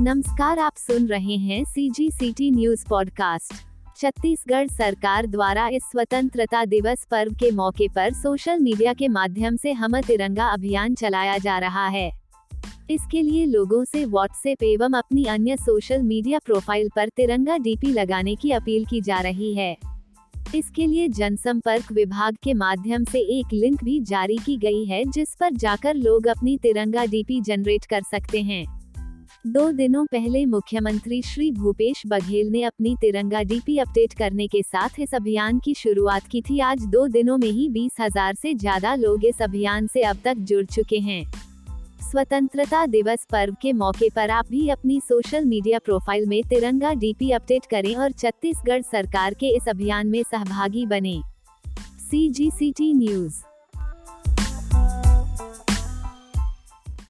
नमस्कार, आप सुन रहे हैं C G C T news podcast Chhattisgarh सरकार द्वारा इस स्वतंत्रता दिवस पर्व के मौके पर सोशल मीडिया के माध्यम से हम तिरंगा अभियान चलाया जा रहा है। इसके लिए लोगों से व्हाट्सएप एवं अपनी अन्य सोशल मीडिया प्रोफ़ाइल पर तिरंगा डीपी लगाने की अपील की जा रही है। इसके लिए जनसंपर्क विभाग के माध्यम से एक लिंक भी जारी की गई है, जिस पर जाकर लोग अपनी तिरंगा डीपी जनरेट कर सकते हैं। दो दिनों पहले मुख्यमंत्री श्री भूपेश बघेल ने अपनी तिरंगा डीपी अपडेट करने के साथ इस अभियान की शुरुआत की थी। आज दो दिनों में ही बीस हज़ार से ज़्यादा लोग इस अभियान से अब तक जुड़ चुके हैं। स्वतंत्रता दिवस पर्व के मौके पर आप भी अपनी सोशल मीडिया प्रोफ़ाइल में तिरंगा डीपी अपडेट करें और छत्तीसगढ़ सरकार के इस अभियान में सहभागी बने। सी न्यूज़